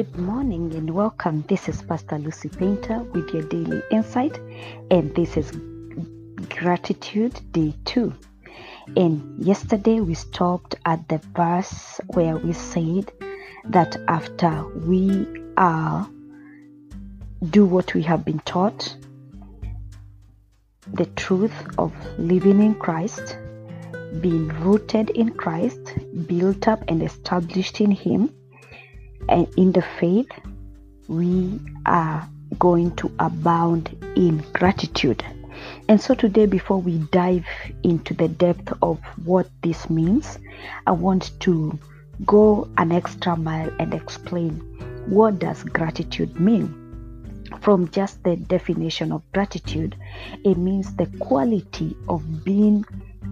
Good morning and welcome. This is Pastor Lucy Painter with your daily insight, and this is Gratitude Day 2. And yesterday we stopped at the verse where we said that after we are do what we have been taught, the truth of living in Christ, being rooted in Christ, built up and established in Him, and in the faith, we are going to abound in gratitude. And so, today, before we dive into the depth of what this means, I want to go an extra mile and explain what does gratitude mean from just the definition of gratitude it means the quality of being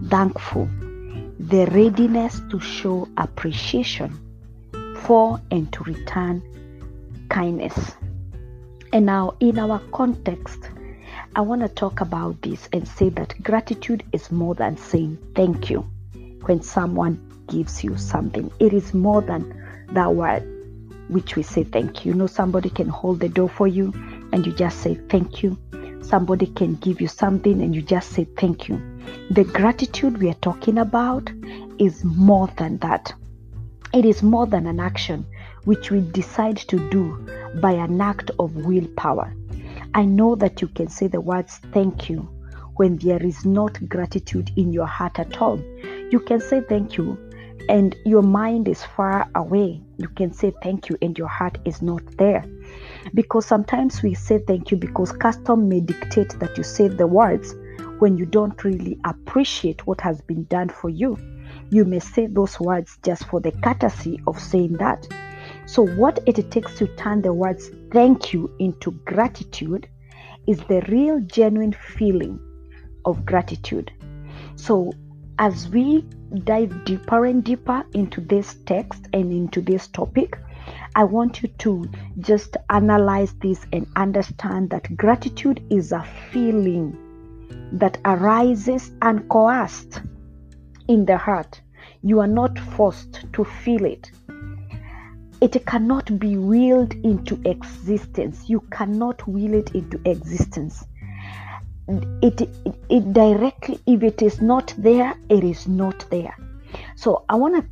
thankful the readiness to show appreciation for and to return kindness. And now, in our context, I want to talk about this and say that gratitude is more than saying thank you when someone gives you something. It is more than that word which we say thank you. You know, somebody can hold the door for you and you just say thank you. Somebody can give you something and you just say thank you. The gratitude we are talking about is more than that. It is more than an action which we decide to do by an act of willpower. I know that you can say the words thank you when there is not gratitude in your heart at all. You can say thank you and your mind is far away. You can say thank you and your heart is not there. Because sometimes we say thank you because custom may dictate that you say the words when you don't really appreciate what has been done for you you may say those words just for the courtesy of saying that. So, what it takes to turn the words thank you into gratitude is the real, genuine feeling of gratitude. So, as we dive deeper and deeper into this text and into this topic, I want you to just analyze this and understand that gratitude is a feeling that arises uncoerced in the heart. You are not forced to feel it. It cannot be willed into existence. You cannot will it into existence. It, it, it directly, if it is not there, it is not there. So I want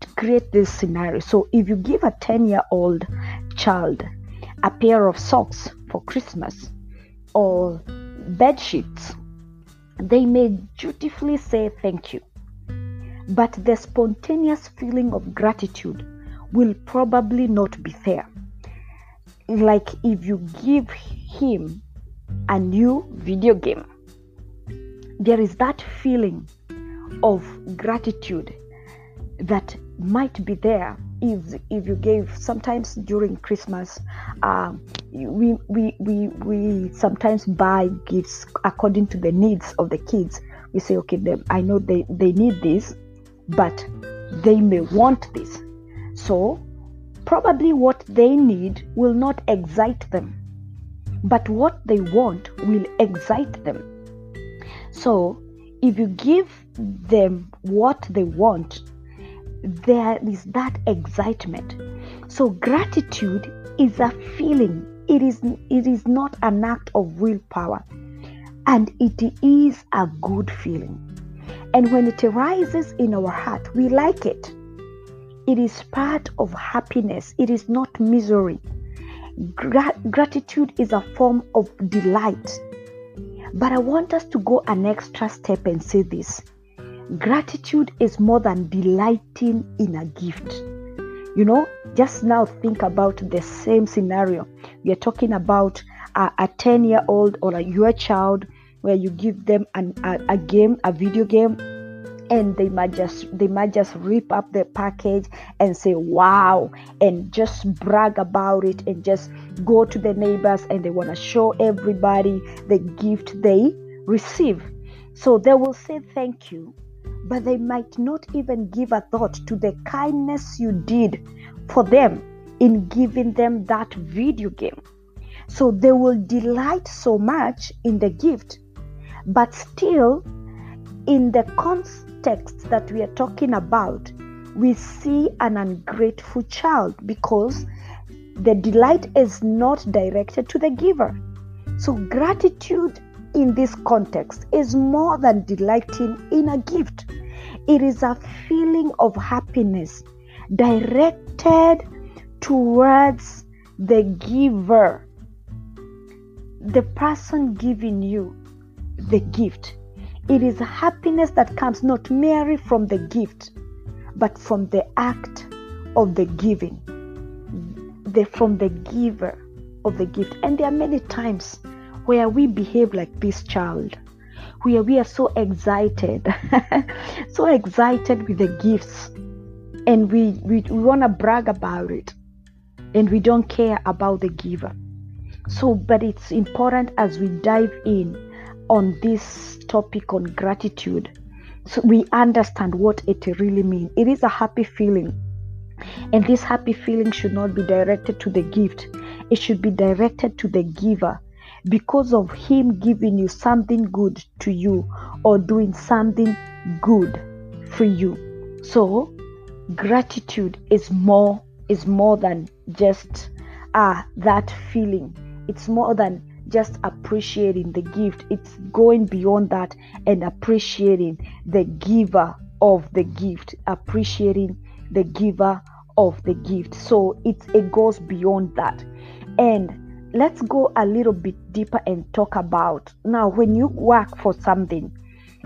to create this scenario. So if you give a 10 year old child a pair of socks for Christmas or bed sheets, they may dutifully say thank you but the spontaneous feeling of gratitude will probably not be there. Like if you give him a new video game, there is that feeling of gratitude that might be there if if you gave sometimes during christmas uh, we, we we we sometimes buy gifts according to the needs of the kids we say okay they, i know they they need this but they may want this. So, probably what they need will not excite them, but what they want will excite them. So, if you give them what they want, there is that excitement. So, gratitude is a feeling, it is, it is not an act of willpower, and it is a good feeling. And when it arises in our heart, we like it. It is part of happiness, it is not misery. Gra- gratitude is a form of delight. But I want us to go an extra step and say this gratitude is more than delighting in a gift. You know, just now think about the same scenario. We are talking about a 10 year old or a, your child where you give them an, a, a game, a video game, and they might just they might just rip up the package and say wow and just brag about it and just go to the neighbors and they want to show everybody the gift they receive. So they will say thank you but they might not even give a thought to the kindness you did for them in giving them that video game. So they will delight so much in the gift but still, in the context that we are talking about, we see an ungrateful child because the delight is not directed to the giver. So, gratitude in this context is more than delighting in a gift, it is a feeling of happiness directed towards the giver, the person giving you the gift. It is happiness that comes not merely from the gift, but from the act of the giving, the, from the giver of the gift. And there are many times where we behave like this child, where we are so excited, so excited with the gifts, and we, we, we want to brag about it, and we don't care about the giver. So, but it's important as we dive in on this topic on gratitude so we understand what it really means. It is a happy feeling. And this happy feeling should not be directed to the gift, it should be directed to the giver because of him giving you something good to you or doing something good for you. So, gratitude is more is more than just uh, that feeling. It's more than just appreciating the gift. It's going beyond that and appreciating the giver of the gift, appreciating the giver of the gift. So it's it goes beyond that. And let's go a little bit deeper and talk about now when you work for something,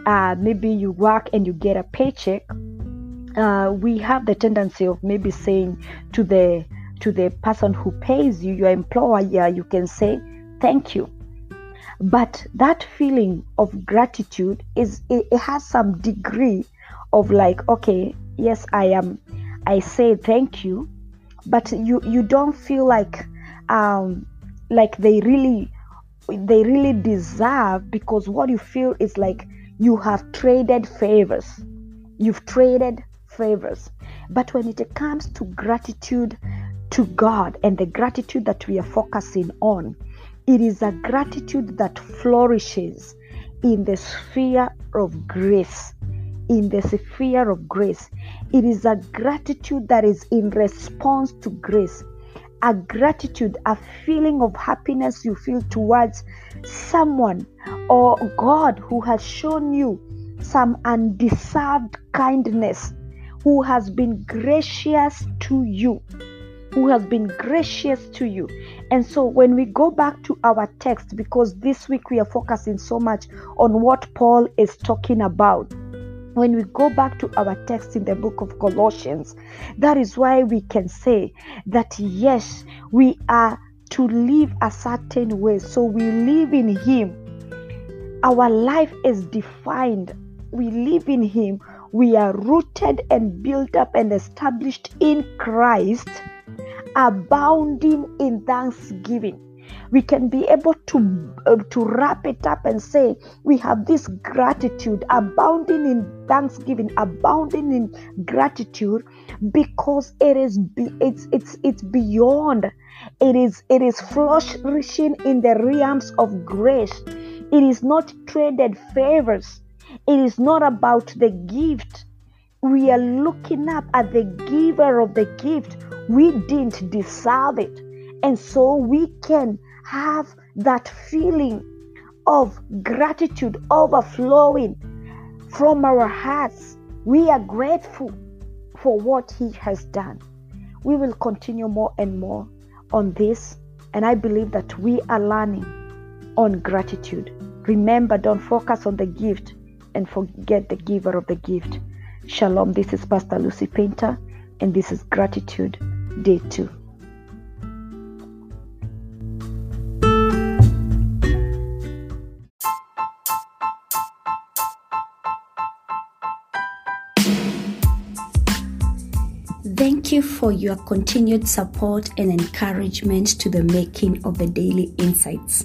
uh, maybe you work and you get a paycheck. Uh, we have the tendency of maybe saying to the to the person who pays you, your employer, yeah, you can say, thank you. But that feeling of gratitude is it, it, has some degree of like okay yes i am. I say thank you but you you don't feel like um like they really they really deserve because what you feel is like you have traded favors. You've traded favors. But when it comes to gratitude to god and the gratitude that we are focusing on it is a gratitude that flourishes in the sphere of grace. In the sphere of grace. It is a gratitude that is in response to grace. A gratitude, a feeling of happiness you feel towards someone or God who has shown you some undeserved kindness, who has been gracious to you who has been gracious to you. And so when we go back to our text, because this week we are focusing so much on what Paul is talking about. When we go back to our text in the book of Colossians, that is why we can say that yes, we are to live a certain way. So we live in Him. Our life is defined. We live in Him. We are rooted and built up and established in Christ abounding in thanksgiving. We can be able to uh, to wrap it up and say we have this gratitude abounding in thanksgiving abounding in gratitude because it is be, it's it's it's beyond. It is it is flourishing in the realms of grace. It is not traded favors. It is not about the gift we are looking up at the giver of the gift we didn't deserve it. And so we can have that feeling of gratitude overflowing from our hearts. We are grateful for what He has done. We will continue more and more on this, and I believe that we are learning on gratitude. Remember, don't focus on the gift and forget the giver of the gift. Shalom. This is Pastor Lucy Painter, and this is Gratitude day two. Thank you for your continued support and encouragement to the making of the Daily Insights,